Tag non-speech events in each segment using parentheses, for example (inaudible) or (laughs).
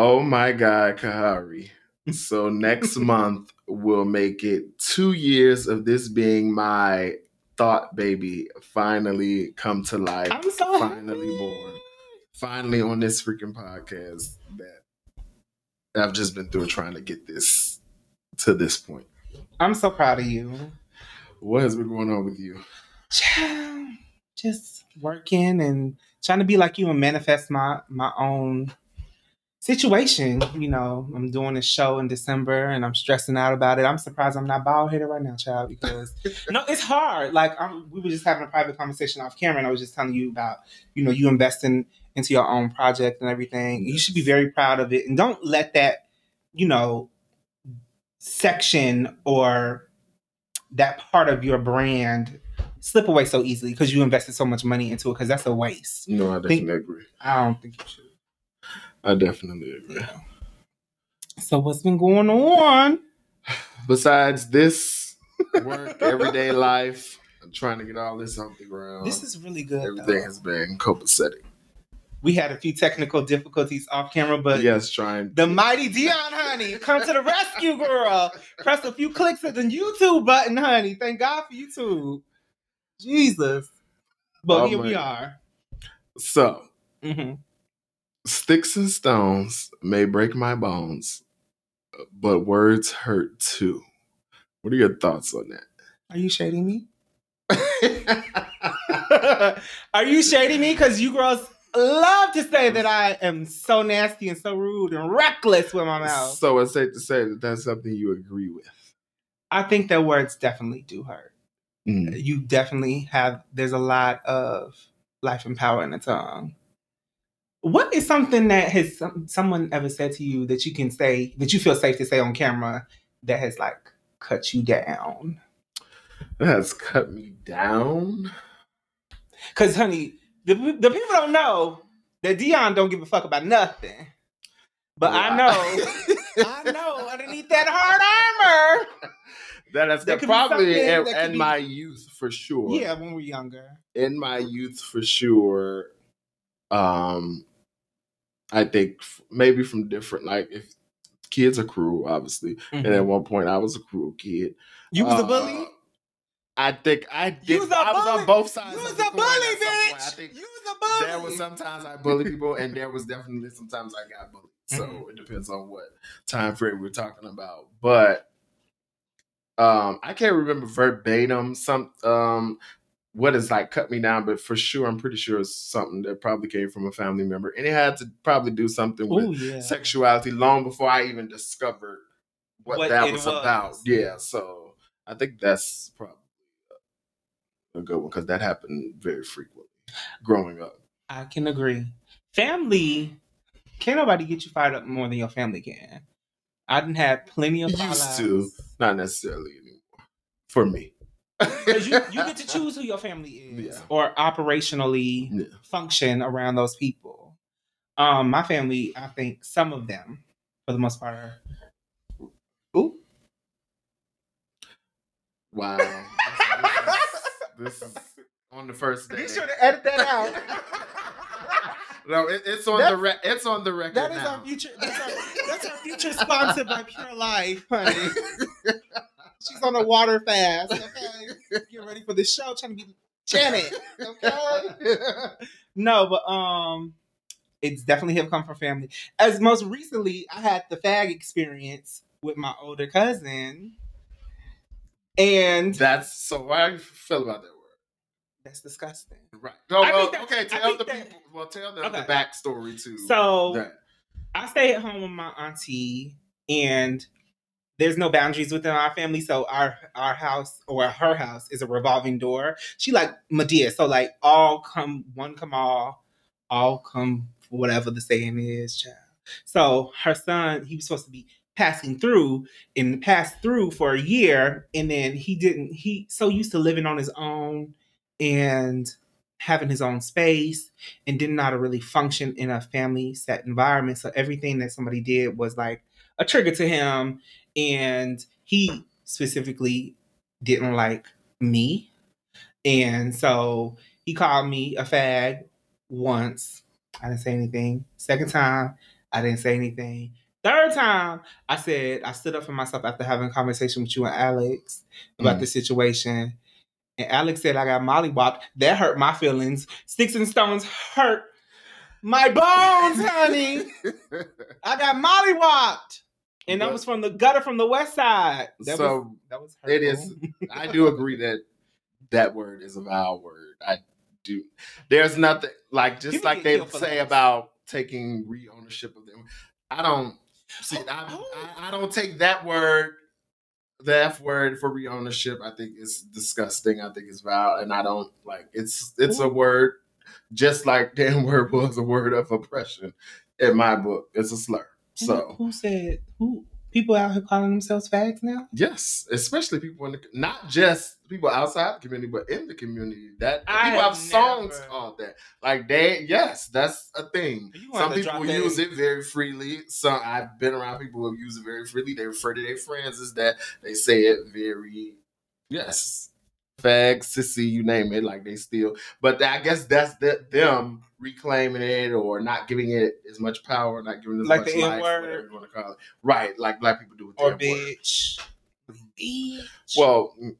Oh my God, Kahari. So next (laughs) month will make it two years of this being my thought baby finally come to life. I'm so finally born. Finally on this freaking podcast that I've just been through trying to get this to this point. I'm so proud of you. What has been going on with you? Just working and trying to be like you and manifest my my own situation. You know, I'm doing a show in December and I'm stressing out about it. I'm surprised I'm not bald headed right now, child, because (laughs) no, it's hard. Like I'm, we were just having a private conversation off camera, and I was just telling you about, you know, you investing into your own project and everything. You should be very proud of it, and don't let that, you know, section or that part of your brand slip away so easily because you invested so much money into it because that's a waste. No, I definitely Think- agree. I don't think you should. I definitely agree. So what's been going on? Besides this work, (laughs) everyday life, I'm trying to get all this off the ground. This is really good. everything though. has been copacetic. We had a few technical difficulties off camera, but yes, trying. the mighty Dion, honey, come to the rescue, girl. Press a few clicks of the YouTube button, honey. Thank God for YouTube. Jesus. But Oh, here we are. So, hmm sticks and stones may break my bones, but words hurt too. What are your thoughts on that? Are you shading me? (laughs) Are you shading me? Because you girls love to say that I am so nasty and so rude and reckless with my mouth. so it's safe to say that that's something you agree with. I think that words definitely do hurt. Mm. You definitely have, there's a lot of life and power in the tongue. What is something that has some, someone ever said to you that you can say, that you feel safe to say on camera that has like cut you down? That has cut me down. Because, honey, the, the people don't know that Dion don't give a fuck about nothing. But I know, I know, underneath that hard armor. (laughs) That has That probably in, that in be- my youth for sure. Yeah, when we're younger. in my youth for sure um i think maybe from different like if kids are cruel obviously and at one point i was a cruel kid You was a Uh, bully? i think i did You was a i was on both sides You was a bully, bitch. think You was a bully. there was sometimes i bully people and there was definitely sometimes i got bullied (laughs) so Mhm. it depends on what time frame we're talking about but um i can't remember verbatim some um what is like cut me down but for sure i'm pretty sure it's something that probably came from a family member and it had to probably do something with Oh yeah. sexuality long before i even discovered what, What that was, was. about yeah so i think that's probably a good one because that happened very frequently growing up I can agree. Family, can't nobody get you fired up more than your family can. I didn't have plenty of Used to. not necessarily anymore for me 'Cause you, you get to (laughs) choose who your family is Yeah. or operationally Yeah. function around those people. Um, my family, I think some of them, for the most part, are. Ooh. wow this, is, this is on the first day Be sure to edit that out. (laughs) no it, it's on That- the re- it's on the record That is now. our future. That's our, that's our future sponsored by Pure Life, honey. (laughs) She's on a water fast. Okay, (laughs) get ready for the show. Trying to be Janet. Okay. (laughs) no, but um, it's definitely have come from family. As most recently, I had the fag experience with my older cousin, and That's so. Why you feel about that word? that's disgusting. Right. I well, that- okay. Tell the that- people. Well, tell them Okay. the backstory to So that. I stay at home with my auntie, and there's no boundaries within our family. So our our house or her house is a revolving door. She like Madea, so like all come one come all, all come whatever the saying is, child. So her son, he was supposed to be passing through and passed through for a year, and then he didn't. He so used to living on his own and having his own space and didn't know how to really function in a family set environment. So everything that somebody did was like a trigger to him. And he specifically didn't like me. And so he called me a fag once. I didn't say anything. Second time, I didn't say anything. Third time, I said I stood up for myself after having a conversation with you and Alex about Mm. the situation. And Alex said I got mollywopped. That hurt my feelings. Sticks and stones hurt my bones, honey. (laughs) I got mollywopped. And that was from the gutter from the west side. That was so that was it is. (laughs) I do agree that that word is a vile word. I do. There's nothing like just like they say about taking re ownership of them. I don't see. Oh, I, oh. I, I don't take that word, the F word for re ownership. I think it's disgusting. I think it's vile, and I don't like. It's it's a word, just like (laughs) damn word was a word of oppression in my book. It's a slur. Who- So who said who people out here calling themselves fags now? Yes, especially people in the not just people outside the community, but in the community. That I people have have songs never- called that. Like they, yes, that's a thing. Some people use it very freely. Some I've been around people who use it very freely. They refer to their friends as that. They say it very, yes, fag, sissy, you name it. Like they still, but I guess that's the, them reclaiming it or not giving it as much power, not giving it as Like much the life, N-word? whatever you want to call it. Right, like black people do with Or bitch. Bitch. Well, mm,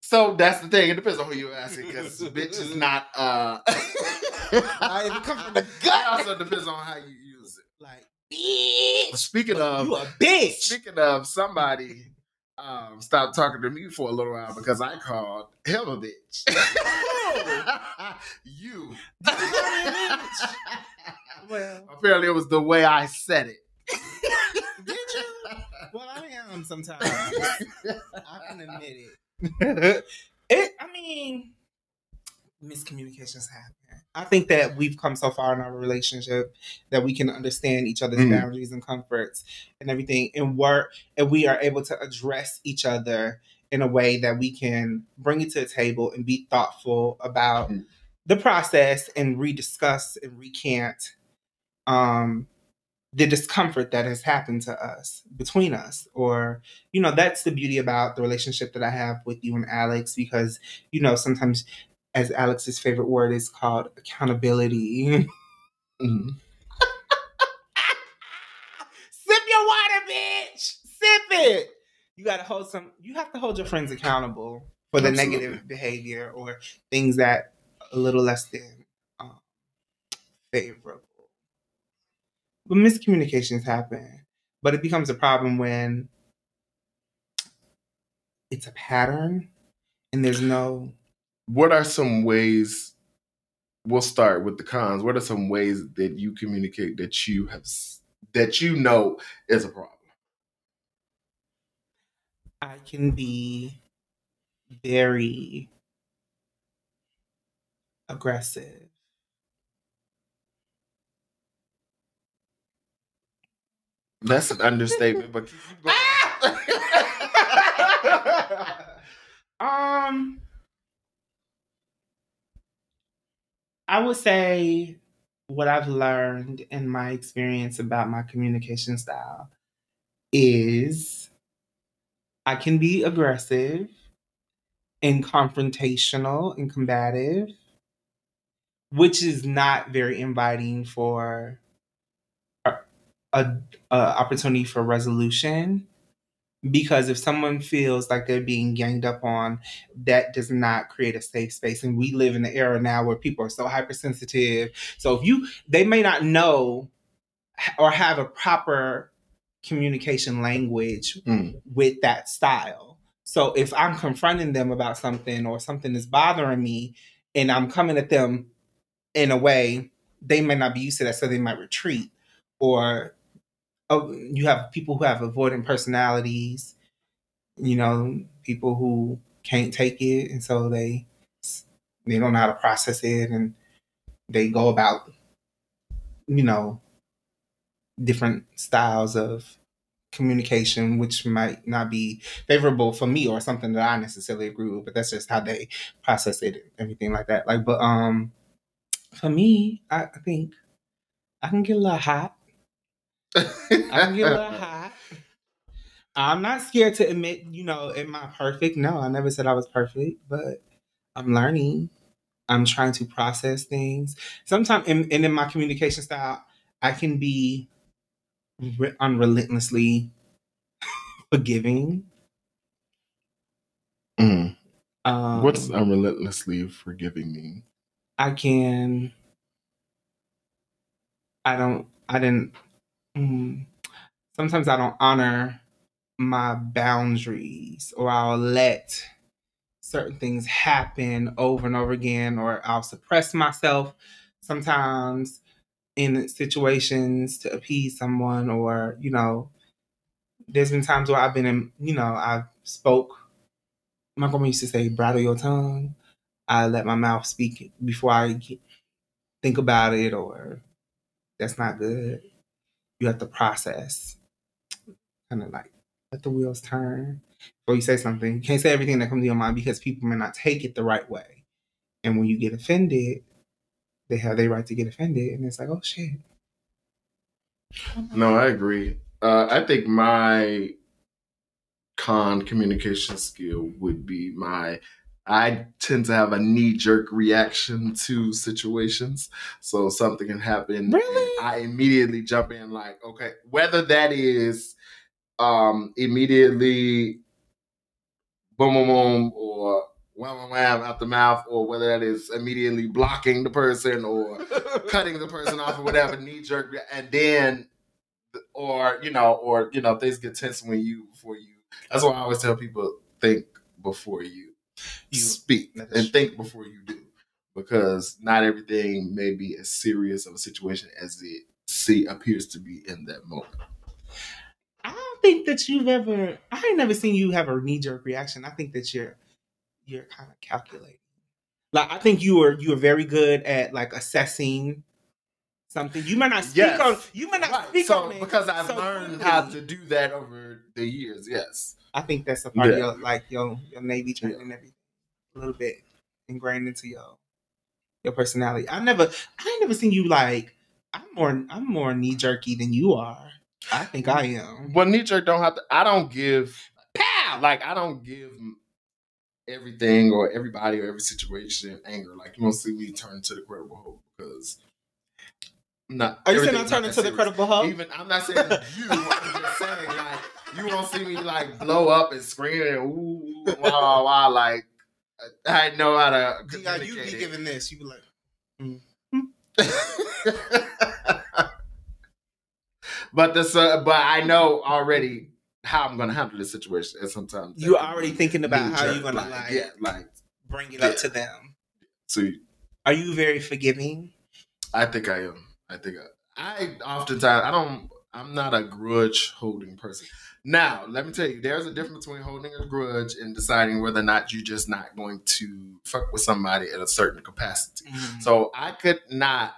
so that's the thing. It depends on who you ask it, because (laughs) bitch is not. uh (laughs) (laughs) I come from the It gut. also depends on how you use it. Like, bitch. Speaking of, You a bitch. speaking of somebody, um, stopped talking to me for a little while because I called him a bitch. (laughs) you. (laughs) Well, Apparently, it was the way I said it. (laughs) did you? Well, I am sometimes. I can admit it. it. I mean, miscommunications happen. I think that we've come so far in our relationship that we can understand each other's Mhm. boundaries and comforts and everything, and work, and we are able to address each other in a way that we can bring it to the table and be thoughtful about Mhm. the process and rediscuss and recant um the discomfort that has happened to us between us or you know that's the beauty about the relationship that i have with you and alex because you know sometimes as alex's favorite word is called accountability (laughs) Mhm. (laughs) sip your water bitch sip it you gotta hold some you have to hold your friends accountable for the Absolutely. negative behavior or things that a little less than um, favorable but miscommunications happen but it becomes a problem when it's a pattern and there's no What are some ways? We'll start with the cons. What are some ways that you communicate that you have that you know is a problem? i can be very aggressive That's an understatement, but (laughs) keep going. (laughs) um I would say what I've learned in my experience about my communication style is I can be aggressive and confrontational and combative, which is not very inviting for a, a, opportunity for resolution. Because if someone feels like they're being ganged up on, that does not create a safe space. And we live in the era now where people are so hypersensitive. So if you, they may not know or have a proper communication language Mm. with that style. So if I'm confronting them about something or something is bothering me and I'm coming at them in a way, they may not be used to that, so they might retreat. Or oh, you have people who have avoidant personalities, you know, people who can't take it, and so they they don't know how to process it, and they go about, you know, different styles of communication, which might not be favorable for me or something that I necessarily agree with, but that's just how they process it and everything like that. Like, but um, for me, I, I think I can get a little hot. I can get a little (laughs) hot. I'm not scared to admit, you know, am I perfect? No, I never said I was perfect, but I'm learning. I'm trying to process things. Sometimes, and, and in my communication style, I can be re- unrelentlessly (laughs) forgiving. Mm. Um, What's unrelentlessly forgiving mean? I can. I don't. I didn't. Mm, sometimes I don't honor my boundaries, or I'll let certain things happen over and over again, or I'll suppress myself sometimes in situations to appease someone, or you know, there's been times where I've been in, you know, I've spoke. My grandma used to say, "Bridle your tongue." I let my mouth speak before I think about it, or that's not good. You have to process, kind of like let the wheels turn before you say something. You can't say everything that comes to your mind because people may not take it the right way. And when you get offended, they have their right to get offended, and it's like, oh shit. No, I agree. Uh, I think my con communication skill would be my. I tend to have a knee jerk reaction to situations, so something can happen. Really? I immediately jump in, like, okay, whether that is um immediately boom boom boom or wham wham wham out the mouth, or whether that is immediately blocking the person or (laughs) cutting the person off or whatever, knee jerk, and then, or you know, or you know, things get tense when you before you. That's why I always tell people think before you, You- speak and think before you do, because not everything may be as serious of a situation as it see appears to be in that moment. I don't think that you've ever. I ain't never seen you have a knee jerk reaction. I think that you're you're kind of calculating. Like I think you are you are very good at like assessing something. You might not speak Yes. on. You might not Right. speak So on it. because I've so learned quickly. how to do that over the years, yes. I think that's a part of your like your your Navy training and everything. A little bit ingrained into your your personality. I never I ain't never seen you like I'm more I'm more knee jerky than you are. I think I am. Well, knee jerk don't have to. I don't give pow. Like I don't give everything or everybody or every situation anger. Like you won't see me turn to the credible hope because not. Are you saying I turn into the credible hoe? Even I'm not saying you. I'm just saying like you won't see me like blow up and scream and ooh wow wow like I know how to Yeah, you be giving this. You be like, (laughs) but this, uh, but I know already how I'm gonna handle this situation, and sometimes you that already thinking about how you're gonna like, yeah, like bring it yeah. up to them. so. Are you very forgiving? I think I am. I think I, I oftentimes I don't. I'm not a grudge holding person. Now, let me tell you, there's a difference between holding a grudge and deciding whether or not you're just not going to fuck with somebody at a certain capacity. Mm-hmm. So I could not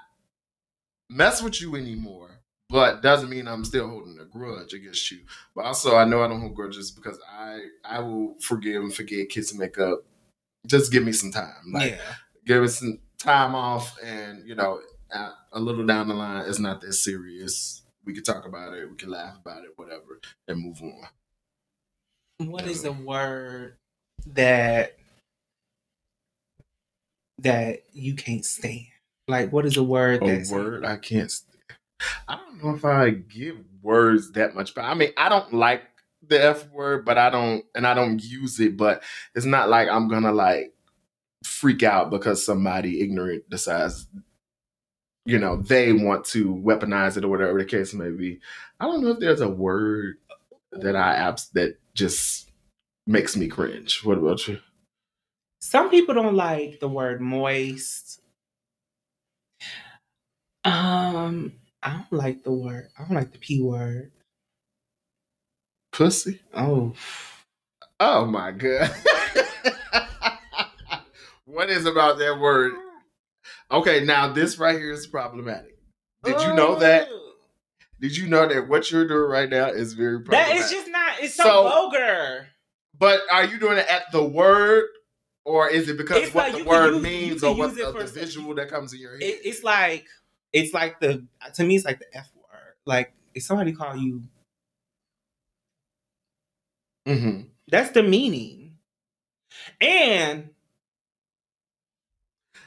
mess with you anymore, but doesn't mean I'm still holding a grudge against you. But also, I know I don't hold grudges because I I will forgive and forget, kiss and make up. Just give me some time. Like yeah. give us some time off, and you know, a, a little down the line, it's not that serious. We can talk about it. We can laugh about it, whatever, and move on. What is a word that that you can't stand? Like, what is a word A word I can't. St- I don't know if I give words that much, but I mean, I don't like the F word, but I don't, and I don't use it. But it's not like I'm gonna like freak out because somebody ignorant decides, you know, they want to weaponize it or whatever the case may be. I don't know if there's a word that I abs that just makes me cringe. What about you? Some people don't like the word moist. Um, I don't like the word. I don't like the p word. Pussy? Oh, Oh my god. (laughs) what is about that word? Okay, now this right here is problematic. Did you know that? Did you know that what you're doing right now is very problematic? is just not. It's so, So- vulgar. but are you doing it at the word, or is it because It's what like the word use- means, or what the, the visual that comes in your head? It, it's like it's like the to me it's like the f word. Like if somebody call you, mm-hmm. that's the meaning. And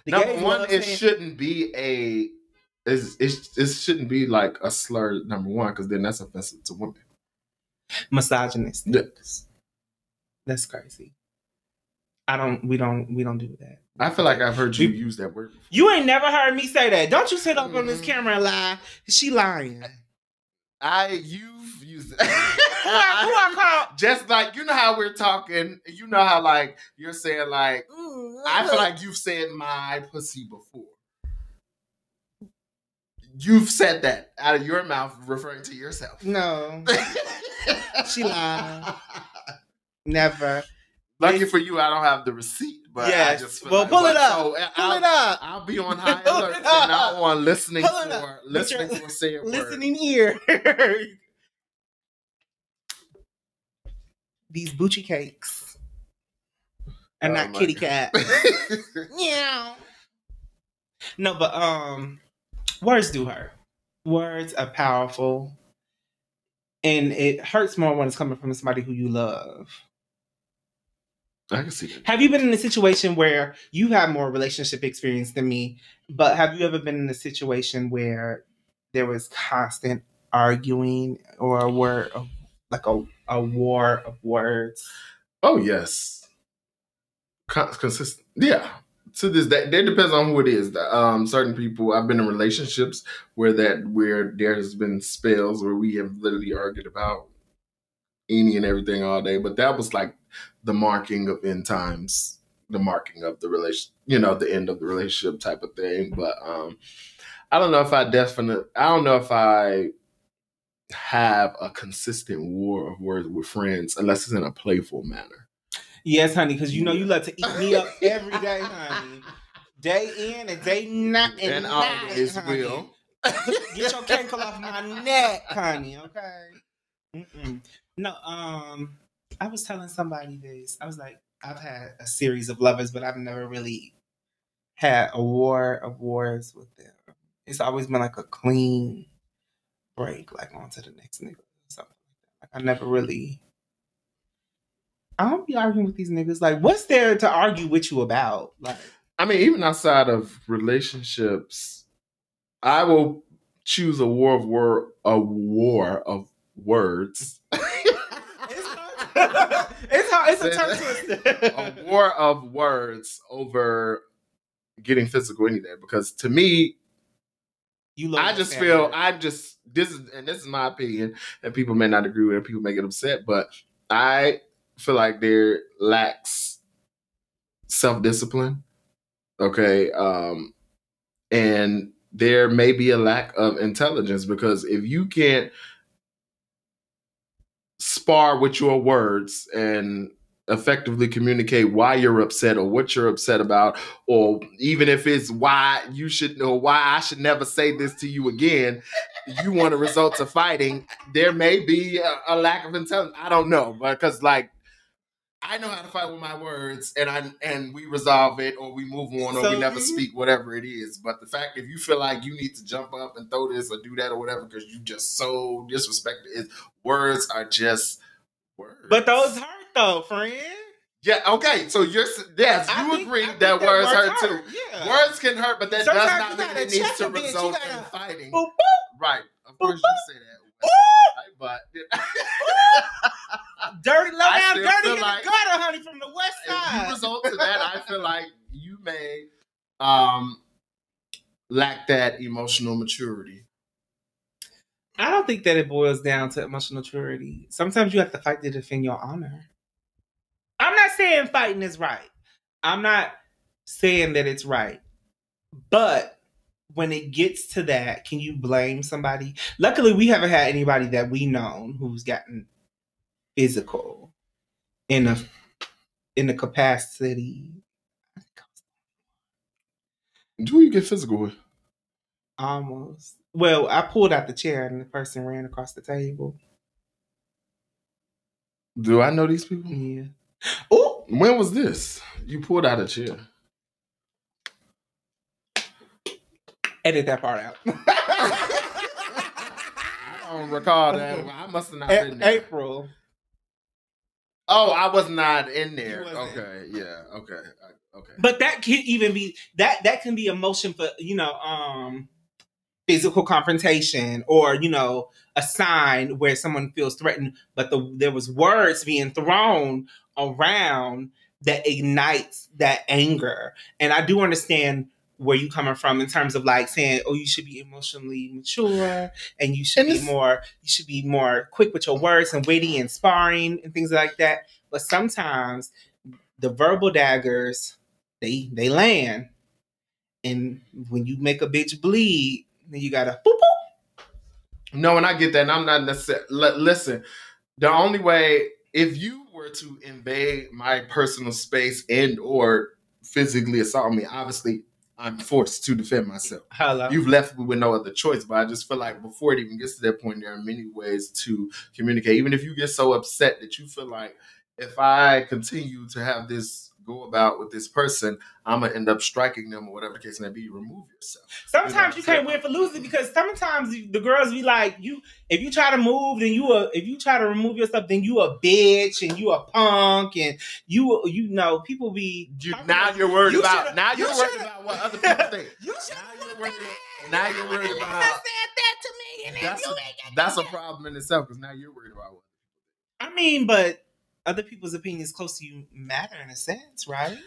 the Number gays one, it saying- shouldn't be a it's, it's, it shouldn't be like a slur, number one, because then that's offensive to women. Misogynist. Yeah. That's crazy. I don't. We don't. We don't do that. I feel like I've heard you We- use that word. Before. You ain't never heard me say that. Don't you sit up on this Mhm. camera and lie. She lying. I you've used it. Who (laughs) I, who I call? Just like you know how we're talking, you know how like you're saying like I feel like you've said my pussy before. You've said that out of your mouth, referring to yourself. no, (laughs) She lied. never. Lucky for you, I don't have the receipt, but I Yes. just feel Well, like- pull it up. so, Pull I'll, it up. I'll be on (laughs) high alert and I up. want listening Pull for listening for saying word. Listening ear. (laughs) These Bucci cakes and Oh not kitty cat. (laughs) Yeah. No, but um, words do hurt. Words are powerful, and it hurts more when it's coming from somebody who you love. I can see. Have you been in a situation where you have more relationship experience than me? But have you ever been in a situation where there was constant arguing or of, like a a war of words? Oh yes, Con- consistent. Yeah. To this day, that depends on who it is. Um, certain people, I've been in relationships where that where there has been spells where we have literally argued about any and everything all day. But that was like the marking of end times, the marking of the relation, you know, the end of the relationship type of thing. But um, I don't know if I definitely, I don't know if I have a consistent war of words with friends unless it's in a playful manner. Yes, honey, because you know you love to eat me up (laughs) every day, honey. Day in and day not and, And night, always honey. will. (laughs) Get your cankle off my neck, honey. Okay. Mm-mm. No, um, I was telling somebody this. I was like, I've had a series of lovers, but I've never really had a war of wars with them. It's always been like a clean break, like on to the next nigga or something like that. Like I never really. I don't be arguing with these niggas. Like, what's there to argue with you about? Like, I mean, even outside of relationships, I will choose a war of word, a war of words. (laughs) (laughs) it's hard. It's a tongue twister. (laughs) a war of words over getting physical any day. Because to me, You lower I just feel I just this is and this is my opinion, and people may not agree with it. People may get upset, but I feel like there lacks self discipline. Okay, um, and there may be a lack of intelligence because if you can't spar with your words and effectively communicate why you're upset or what you're upset about or even if it's why you should know why I should never say this to you again you want to result of fighting there may be a, a lack of intelligence I don't know but because like I know how to fight with my words and I and we resolve it or we move on or So, we never speak whatever it is but the fact if you feel like you need to jump up and throw this or do that or whatever because you just so disrespected is words are just words But those hurt though, friend. yeah, okay. So you're yes, I you think- agree think that, words hurt, too. Yeah. Words can hurt, but that Sometimes does not mean it needs to. You result gotta- in fighting. Boop, Right. Of Boop, course you say that. Right, but (laughs) Dirty, low down, dirty in the gutter, honey, from the west if you side. result to that, I feel (laughs) like you may um lack that emotional maturity. I don't think that it boils down to emotional maturity. Sometimes you have to fight to defend your honor. I'm not saying fighting is right. I'm not saying that it's right. But when it gets to that, can you blame somebody? Luckily, we haven't had anybody that we known who's gotten physical in a in a capacity. Who you get physical with? Almost. Well, I pulled out the chair and the person ran across the table. Do I know these people? Yeah. Oh, When was this? You pulled out a chair. edit that part out. (laughs) I don't recall that. I must have not been there. April. Oh, I was not in there. Okay, yeah, okay, okay. But that can even be that that can be emotion for you know, um physical confrontation or you know a sign where someone feels threatened but the there was words being thrown around that ignites that anger. And i do understand where you coming from in terms of like saying oh you should be emotionally mature and you should And be more you should be more quick with your words and witty and sparring and things like that. But sometimes the verbal daggers they they land. And when you make a bitch bleed then you gotta boop, boop. No, and I get that. And I'm not necessarily. listen, the only way if you were to invade my personal space and or physically assault me, obviously I'm forced to defend myself. Hello. You've left me with no other choice, but I just feel like before it even gets to that point, there are many ways to communicate. Even if you get so upset that you feel like if I continue to have this go about with this person, I'm gonna end up striking them or whatever the case may be. Remove yourself. sometimes you can't win for losing because sometimes the girls be like, you if you try to move, then you a if you try to remove yourself, then you a bitch and you a punk and you you know people be You, now you're worried You about now you you're worried about what other people think. You Now you're worried. Now you're worried about. said that to me, and That's you a, that's a problem in itself because now you're worried about what. I mean, but other people's opinions close to you matter in a sense, right?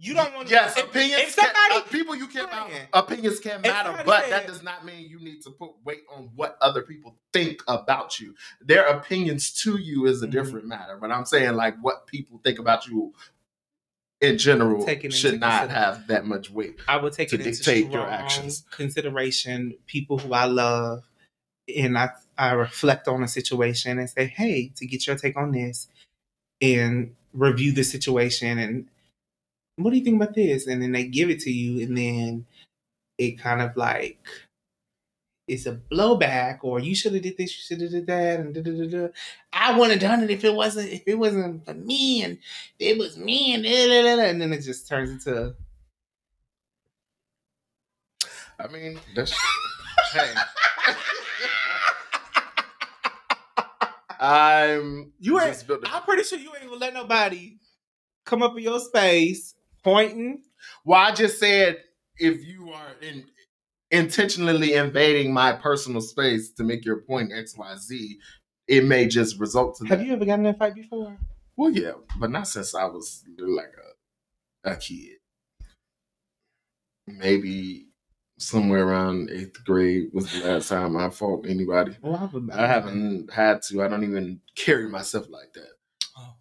You don't want to. Yes, if, opinions. If somebody, can, uh, people you can't Brian, opinions can matter, but said- that does not mean you need to put weight on what other people think about you. Their opinions to you is a Mhm. different matter. But I'm saying like what people think about you in general should not have that much weight. I would take to it dictate your actions. consideration. People who I love, and I I reflect on a situation and say, hey, to get your take on this, and review the situation and what do you think about this? And then they give it to you, and then it kind of like it's a blowback, or you should have did this, you should have did that, and da, da, da, da. I wouldn't have done it if it wasn't if it wasn't for me, and it was me, and da, da, da, da. and then it just turns into I mean, that's hey. (laughs) I'm You ain't- just built a- I'm pretty sure you ain't gonna let nobody come up in your space pointing. Well, I just said if you are in, intentionally invading my personal space to make your point X, Y, Z, it may just result to that. Have that. you ever gotten in a fight before? Well, yeah, but not since I was like a a kid. Maybe somewhere around eighth grade was the last time I fought anybody. Well, I, I haven't had to. I don't even carry myself like that. Oh.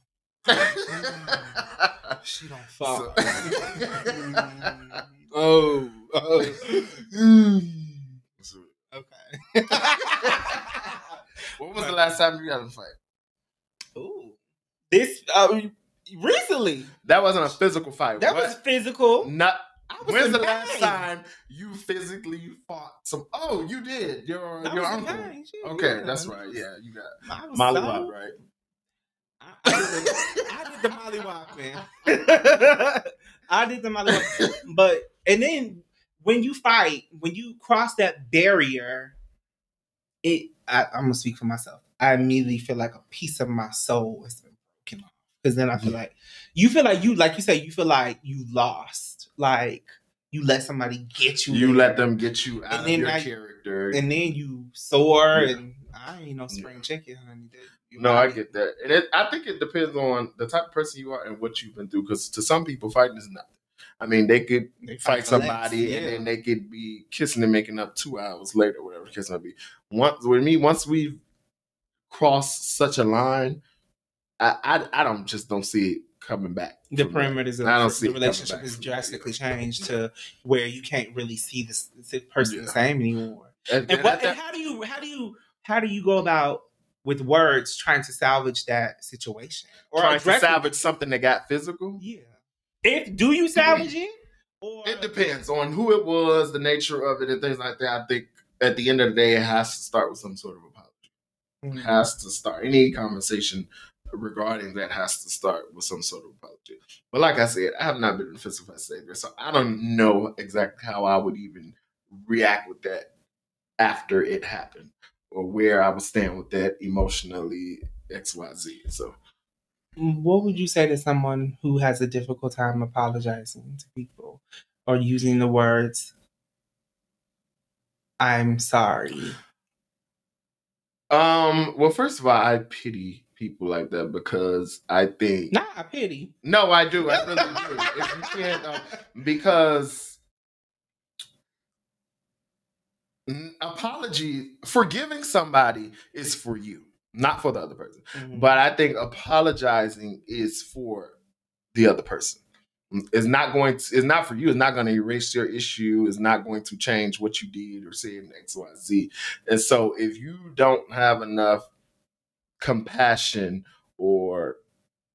She don't (laughs) So- (laughs) (laughs) oh, oh, So, okay. what was the last time you had a fight? Ooh, this uh, recently That wasn't a physical fight. that What? was physical. Not. When's the last time you physically fought some? Oh, you did. Your your uncle. Okay, yeah. that's right. Yeah, you got Mollywop, so- right? I, I did the, I did the mollywop, man. (laughs) I did the mollywop, but and then when you fight, when you cross that barrier, it. I, I'm gonna speak for myself. I immediately feel like a piece of my soul has been broken off because then I feel like you feel like you, like you say, you feel like you lost, like you let somebody get you. You there. let them get you out And of then your I- character. and then you soar. Yeah. and I ain't no spring chicken, honey. You no, I get that, and it, I think it depends on the type of person you are and what you've been through. Because to some people, fighting is nothing. I mean, they could They fight less, somebody and yeah. then they could be kissing and making up two hours later, whatever case may be. Once with me, once we've crossed such a line, I I, I don't just don't see it coming back. the parameters of I don't see the relationship has drastically changed to where you can't really see this, this person the same anymore. And, And, what, and how do you how do you how do you go about with words trying to salvage that situation or trying to it? salvage something that got physical. Yeah. If do you salvage it or It depends on who it was, the nature of it, and things like that. I think at the end of the day, it has to start with some sort of apology. Mm. It has to start any conversation regarding that has to start with some sort of apology. But like I said, I have not been in a physical savior, so I don't know exactly how I would even react with that after it happened, or where I would stand with that emotionally, X, Y, Z. So what would you say to someone who has a difficult time apologizing to people or using the words I'm sorry? Um. Well, first of all, I pity people like that because I think Not a pity. no, I do. I really do. If you can't, um, because apology, forgiving somebody is for you, not for the other person. Mhm. But I think apologizing is for the other person. It's not going to, it's not for you. It's not going to erase your issue. It's not going to change what you did or said in X, Y, Z. And so if you don't have enough compassion or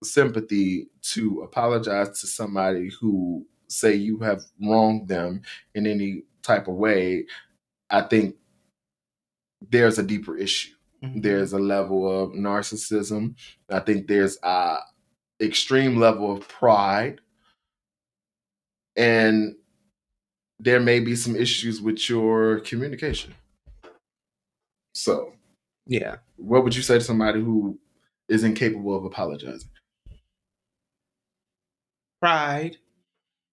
sympathy to apologize to somebody who say you have wronged them in any type of way, I think there's a deeper issue. Mhm. there's a level of narcissism. I think there's a extreme level of pride. And there may be some issues with your communication. So yeah. what would you say to somebody who is incapable of apologizing? Pride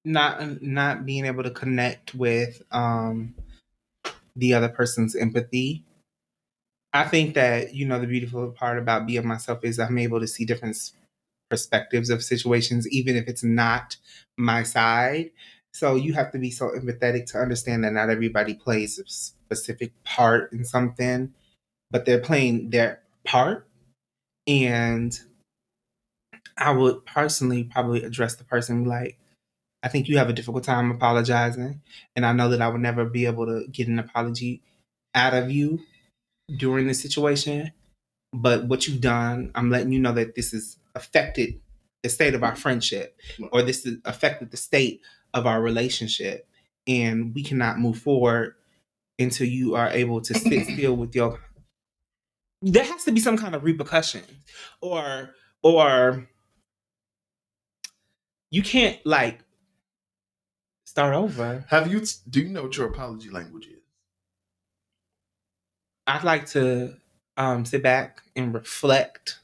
not not being able to connect with um the other person's empathy. I think that you know the beautiful part about being myself is i'm able to see different perspectives of situations even if it's not my side. So you have to be so empathetic to understand that not everybody plays a specific part in something but they're playing their part and I would personally probably address the person like, I think you have a difficult time apologizing. And I know that I would never be able to get an apology out of you during this situation. But what you've done, I'm letting you know that this has affected the state of our friendship or this has affected the state of our relationship. And we cannot move forward until you are able to (clears throat) sit still with your there has to be some kind of repercussion or or you can't like start over. have you do you know what your apology language is I'd like to um sit back and reflect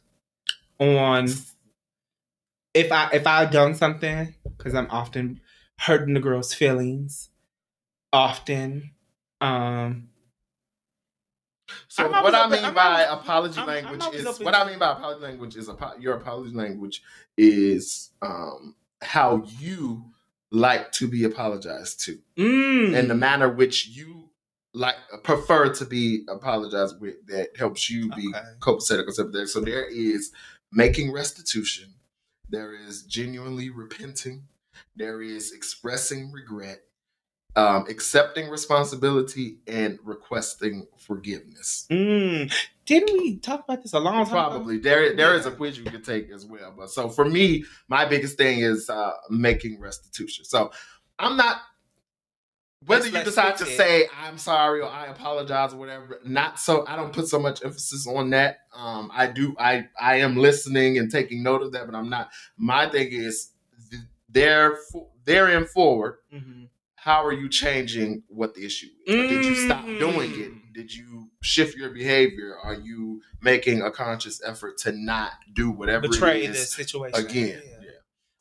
on if I if I've done something because I'm often hurting the girl's feelings. Often, um, So I'm what I mean I'm by apology I'm- I'm language always is what I mean by apology language is apo- your apology language is um, how you like to be apologized to. Mm, and the manner which you like prefer to be apologized with that helps you be Okay. copacetic. So there is making restitution, there is genuinely repenting, there is expressing regret, um, accepting responsibility, and requesting forgiveness. mm. Didn't we talk about this a long time? ago? Probably there there is a quiz you can take as well. But so for me, my biggest thing is uh, making restitution. So I'm not whether Let's- you decide to say I'm sorry or I apologize or whatever. Not so I don't put so much emphasis on that. Um, I do I I am listening and taking note of that, but I'm not. My thing is th- there therein forward. Mhm. How are you changing what the issue is? Or Did you stop doing it? Mm. Did you shift your behavior? Are you making a conscious effort to not do whatever Betray it the situation again? Yeah. Yeah.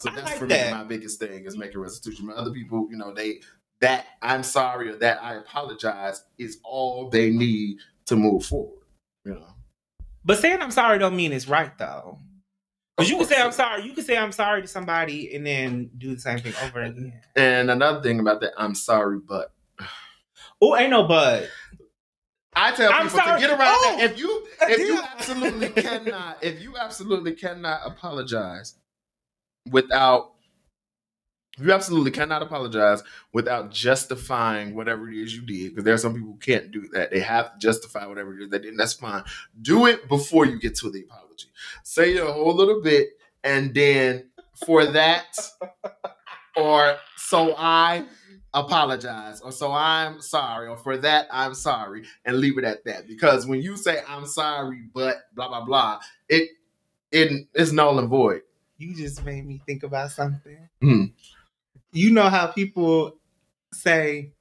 So I that's like for that. me my biggest thing is making restitution. But other people, you know, they that I'm sorry or that I apologize is all they need to move forward. You know. But saying I'm sorry don't mean it's right though. Because you can say. I'm sorry. You can say I'm sorry to somebody and then do the same thing over again. And another thing about that, I'm sorry, but Oh, ain't no but. I tell I'm people sorry. to get around Oh, that. If you if you absolutely cannot, if you absolutely cannot apologize without you absolutely cannot apologize without justifying whatever it is you did, because there are some people who can't do that. They have to justify whatever it is they did, that's fine. Do it before you get to the apology. Say a whole little bit, and then for that, or so I apologize, or so I'm sorry, or for that I'm sorry, and leave it at that. Because when you say I'm sorry, but blah blah blah, it it is null and void. You just made me think about something. Hmm. You know how people say,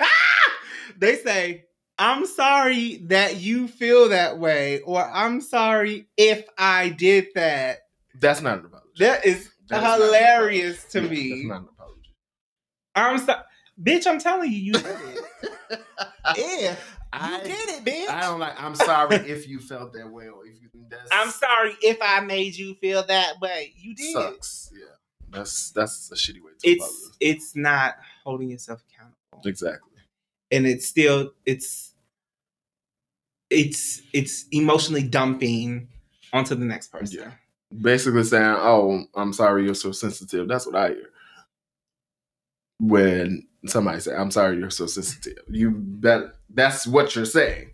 (laughs) they say, I'm sorry that you feel that way, or I'm sorry if I did that. That's not an apology. That is That is not an hilarious to me. That's not an apology. I'm sorry. Bitch, I'm telling you, you did it. (laughs) Yeah. I, you get it, bitch. I don't like. I'm sorry if you felt that way, or if you that's. I'm sorry if I made you feel that way. You did. Sucks. Yeah, that's that's a shitty way to. It's it's not holding yourself accountable. exactly. And it's still it's it's it's emotionally dumping onto the next person. Yeah. Basically saying, "Oh, I'm sorry, you're so sensitive." That's what I hear. When somebody say, "I'm sorry, you're so sensitive," you bet that's what you're saying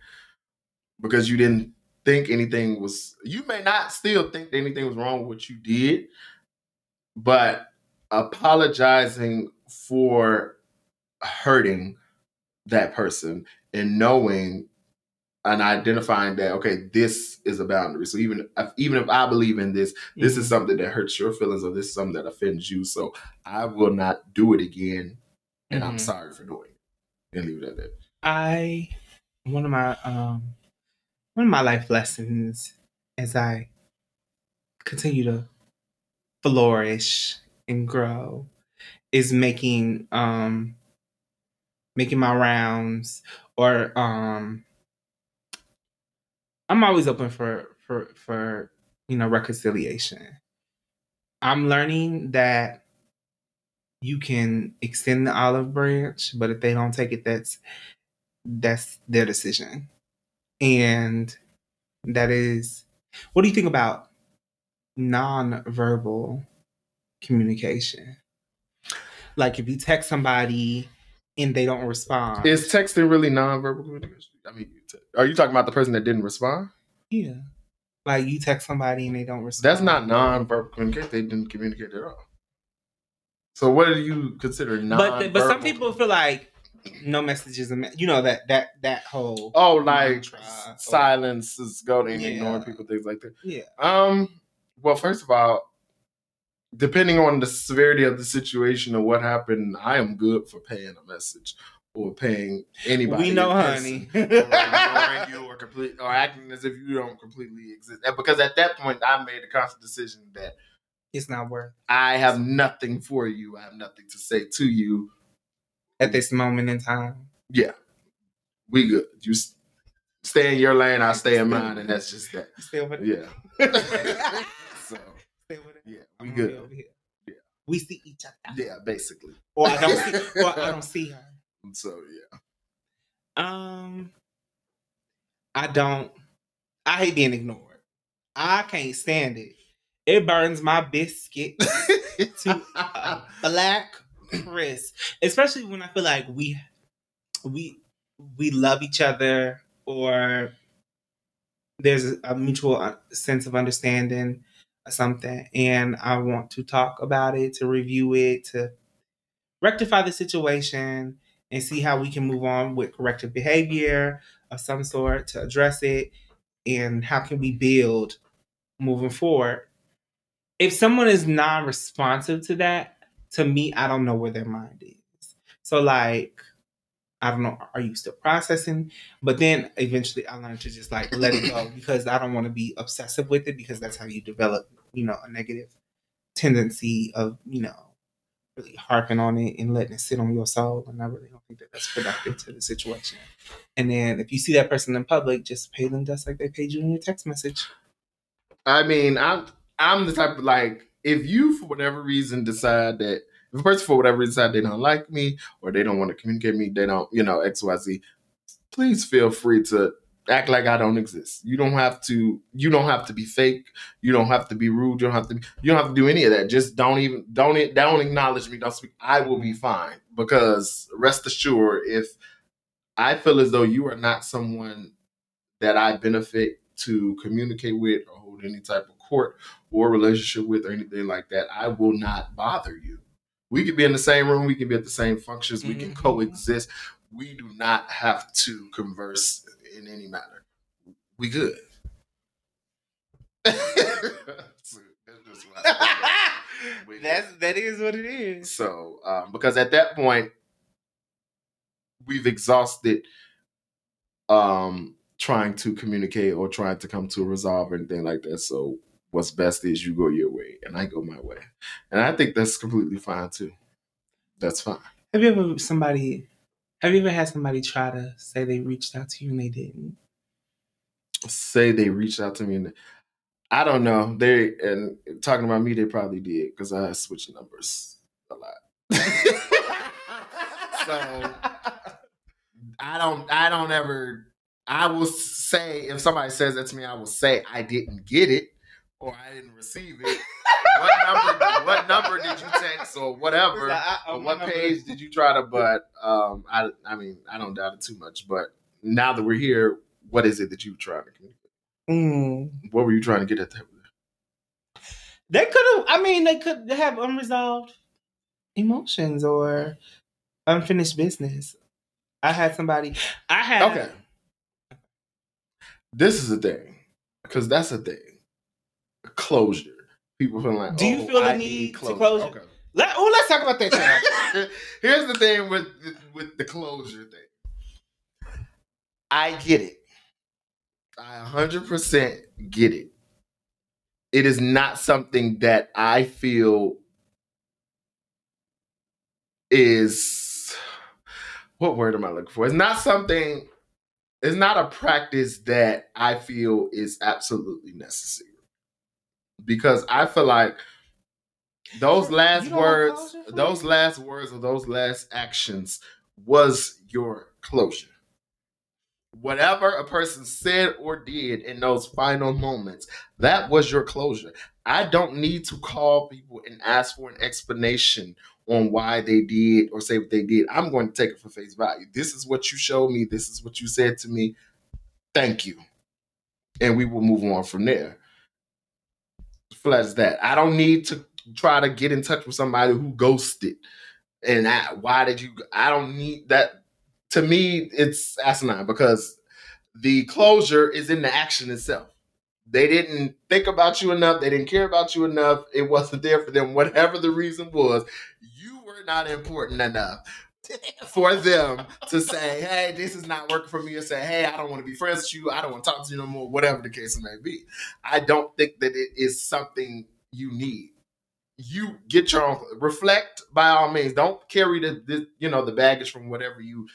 because you didn't think anything was. You may not still think anything was wrong with what you did, but apologizing for hurting that person and knowing and identifying that okay this is a boundary. So even if, even if i believe in this this is something that hurts your feelings or this is something that offends you. So i will not do it again. And i'm Mhm. sorry for doing it. And leave it at that. I one of my um one of my life lessons as I continue to flourish and grow is making um making my rounds or um I'm always open for for for you know reconciliation. I'm learning that you can extend the olive branch, but if they don't take it, that's that's their decision. And that is what do you think about non-verbal communication? Like if you text somebody and they don't respond. is texting really nonverbal communication i mean are you talking about the person that didn't respond yeah. Like you text somebody and they don't respond. that's not nonverbal communication they didn't communicate at all so what do you consider non But but some people feel like no messages, you know that that that whole Oh, like silence is going Yeah. ignoring people, things like that. yeah. Um, well, first of all, depending on the severity of the situation or what happened, I am good for paying a message or paying anybody. we know, honey. (laughs) or ignoring you or complete or acting as if you don't completely exist. Because at that point, I made a conscious decision that it's not worth I have nothing for you. I have nothing to say to you. at this moment in time. Yeah, we good. You stay in your lane. I stay in mine, and that's just that. Stay over there. Yeah. (laughs) (laughs) so Stay over there. yeah, I'm we good. over here. Yeah. We see each other. Yeah, basically. Or I don't see. (laughs) or I don't see her. So yeah, Um, I don't. I hate being ignored. I can't stand it. It burns my biscuit (laughs) to a black crisp, especially when I feel like we we we love each other or there's a mutual uh, sense of understanding something, and I want to talk about it, to review it, to rectify the situation, and see how we can move on with corrective behavior of some sort to address it, and how can we build moving forward. If someone is non-responsive to that, to me, I don't know where their mind is. So like, I don't know, are you still processing? But then eventually I learned to just like let it go because I don't want to be obsessive with it because that's how you develop, you know, a negative tendency of, you know, really harping on it and letting it sit on your soul. And I really don't think that that's productive to the situation. And then if you see that person in public, just pay them just like they paid you in your text message. I mean, I'm I'm the type of like if you for whatever reason decide that if a person for whatever reason decide they don't like me or they don't want to communicate me, they don't, you know, X Y Z. Please feel free to act like I don't exist. You don't have to. You don't have to be fake. You don't have to be rude. You don't have to. Be, you don't have to do any of that. Just don't even don't don't acknowledge me. Don't speak. I will be fine because rest assured, if I feel as though you are not someone that I benefit to communicate with or hold any type of court or relationship with or anything like that, I will not bother you. We could be in the same room, we can be at the same functions, we can Mhm. coexist. We do not have to converse in any manner. We good. That's what I think. We good. That's that is what it is. So, um, because at that point, we've exhausted um, trying to communicate or trying to come to a resolve or anything like that. So, what's best is you go your way and I go my way. And I think that's completely fine too. That's fine. Have you ever somebody Have you ever had somebody try to say they reached out to you and they didn't? Say they reached out to me and I don't know. They and talking about me, they probably did because I switched numbers a lot. (laughs) so I don't I don't ever I will say if somebody says that to me, I will say I didn't get it or I didn't receive it. what number what number did you text or whatever? I- I- or my what number- page did you try to but um I I mean I don't doubt it too much, but now that we're here, what is it that you trying to communicate? Mm. What were you trying to get at that? They could have. I mean, they could have unresolved emotions or unfinished business. I had somebody. I had. Okay. This is the thing. Because that's the thing. Closure. People feel like Do you oh, feel the I need to closure? Okay. Let, oh, let's talk about that. (laughs) Here's the thing with with the closure thing. I get it. I 100% get it. It is not something that I feel is what word am I looking for? It's not something it's not a practice that I feel is absolutely necessary. Because I feel like those last You don't like words, those last words or those last actions was your closure. Whatever a person said or did in those final moments, that was your closure. I don't need to call people and ask for an explanation on why they did or say what they did. I'm going to take it for face value. This is what you showed me. This is what you said to me. Thank you. And we will move on from there. As that. I don't need to try to get in touch with somebody who ghosted. And I, why did you? I don't need that. To me, it's asinine because the closure is in the action itself. They didn't think about you enough. They didn't care about you enough. It wasn't there for them. Whatever the reason was, you were not important enough for them to say, hey, this is not working for me, or say, hey, I don't want to be friends with you. I don't want to talk to you no more, whatever the case may be. I don't think that it is something you need. You get your own reflect by all means. Don't carry the, the you know the baggage from whatever you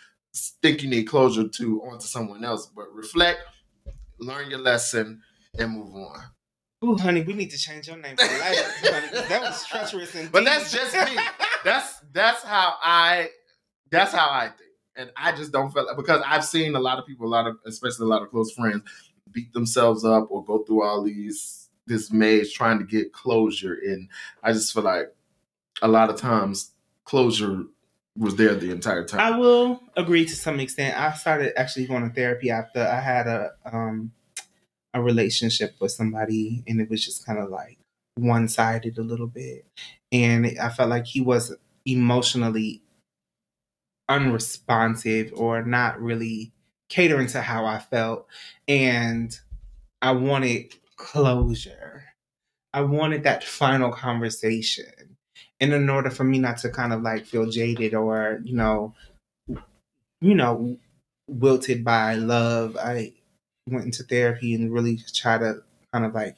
think you need closure to onto someone else, but reflect, learn your lesson, and move on. Ooh, honey, we need to change your name for life. honey, 'cause that was (laughs) treacherous indeed. But that's just me. That's that's how I that's how I think. And I just don't feel because I've seen a lot of people, a lot of especially a lot of close friends, beat themselves up or go through all these this maze trying to get closure. And I just feel like a lot of times closure was there the entire time. I will agree to some extent. I started actually going to therapy after I had a um a relationship with somebody, and it was just kind of like one sided a little bit, and I felt like he was emotionally unresponsive or not really catering to how I felt, and I wanted closure. I wanted that final conversation. And in order for me not to kind of like feel jaded or, you know, you know, wilted by love, I went into therapy and really try to kind of like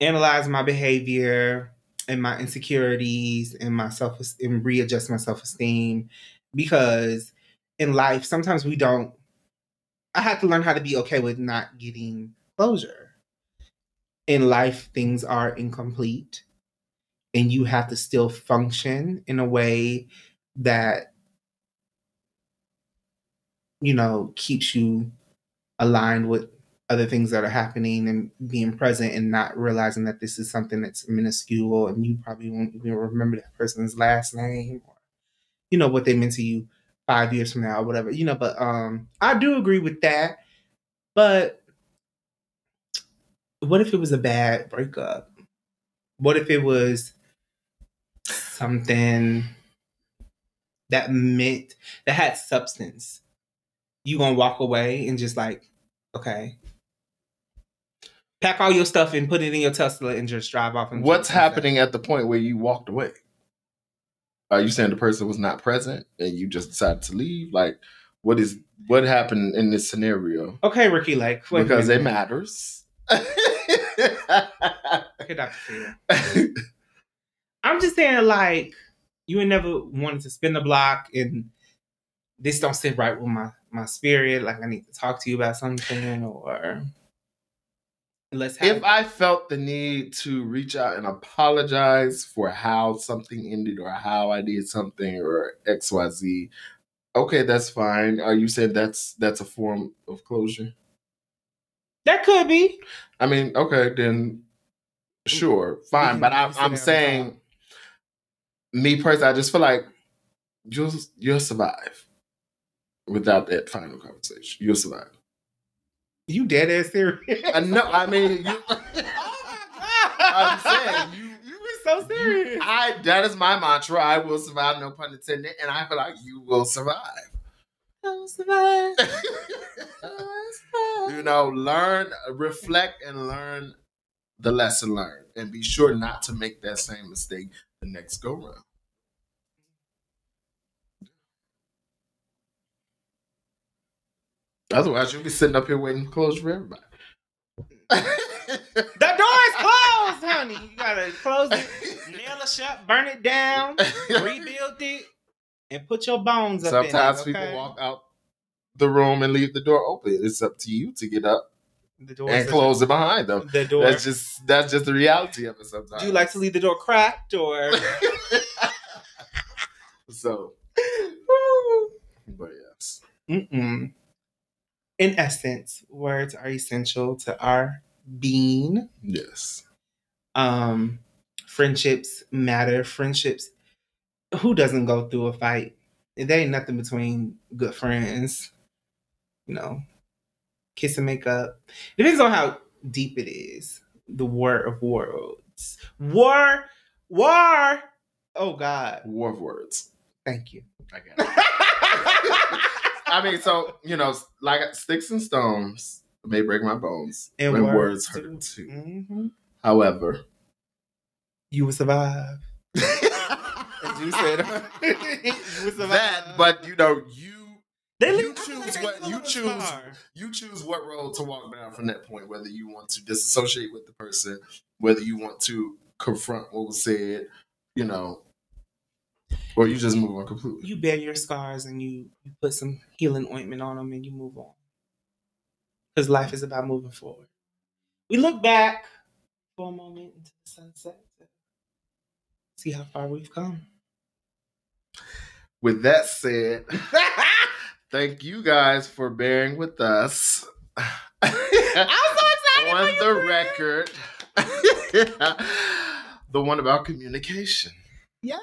analyze my behavior and my insecurities and my self and readjust my self esteem because in life sometimes we don't. I had to learn how to be okay with not getting closure. In life, things are incomplete, and you have to still function in a way that you know keeps you aligned with other things that are happening and being present and not realizing that this is something that's minuscule and you probably won't even remember that person's last name you know what they meant to you five years from now or whatever you know but um i do agree with that but what if it was a bad breakup? What if it was something that meant that had substance? You gonna walk away and just like okay. Pack all your stuff and put it in your tesla and just drive off and What's happening at the point where you walked away? Are you saying the person was not present and you just decided to leave? Like, what is what happened in this scenario? okay Ricki Lake wait a because it matters. okay dr i'm just saying like you ain't never wanted to spin the block and this don't sit right with my my spirit. Like I need to talk to you about something, or let's have. If I felt the need to reach out and apologize for how something ended or how I did something or X Y Z, okay, that's fine. Are you saying that's that's a form of closure? that could be. I mean, okay, then mm, sure, fine. But I'm, I'm saying, me personally, I just feel like you'll you'll survive without that final conversation. You'll survive. You dead ass serious? I know. I mean, you, (laughs) oh my god! I'm saying you. (laughs) you were so serious. I that is my mantra. I will survive, no pun intended, and I feel like you (laughs) will survive. you know, learn, reflect, and learn the lesson learned, and be sure not to make that same mistake the next go round. Otherwise, you'll be sitting up here waiting closed for everybody. The door is closed, honey. You gotta close it, nail it shut, burn it down, rebuild it, and put your bones up Sometimes in it. people okay? walk out the room and leave the door open. It's up to you to get up the door and close it behind them. The door. That's just that's just the reality of it sometimes. Do you like to leave the door cracked or? (laughs) (laughs) so, but yes. Mm-mm. In essence, words are essential to our being. Yes. Um, friendships matter. Friendships. Who doesn't go through a fight? There ain't nothing between good friends. You know, kiss and make up. Depends on how deep it is. The war of worlds. War. War. Oh God. War of words. Thank you. I got it. (laughs) I mean, so you know, like sticks and stones may break my bones, And when words words hurt too. Mhm. However, You will survive. As you said, (laughs) you will survive. that, but you know, you They you leave- choose what- you choose. scar. you choose what road to walk down from that point. Whether you want to disassociate with the person, whether you want to confront what was said, you know, or you just move on completely. You bear your scars and you, you put some healing ointment on them and you move on. Because life is about moving forward. We look back for a moment into the sunset. See how far we've come. With that said, (laughs) thank you guys for bearing with us. I'm so excited (laughs) on the friend. record, (laughs) the one about communication. Yes.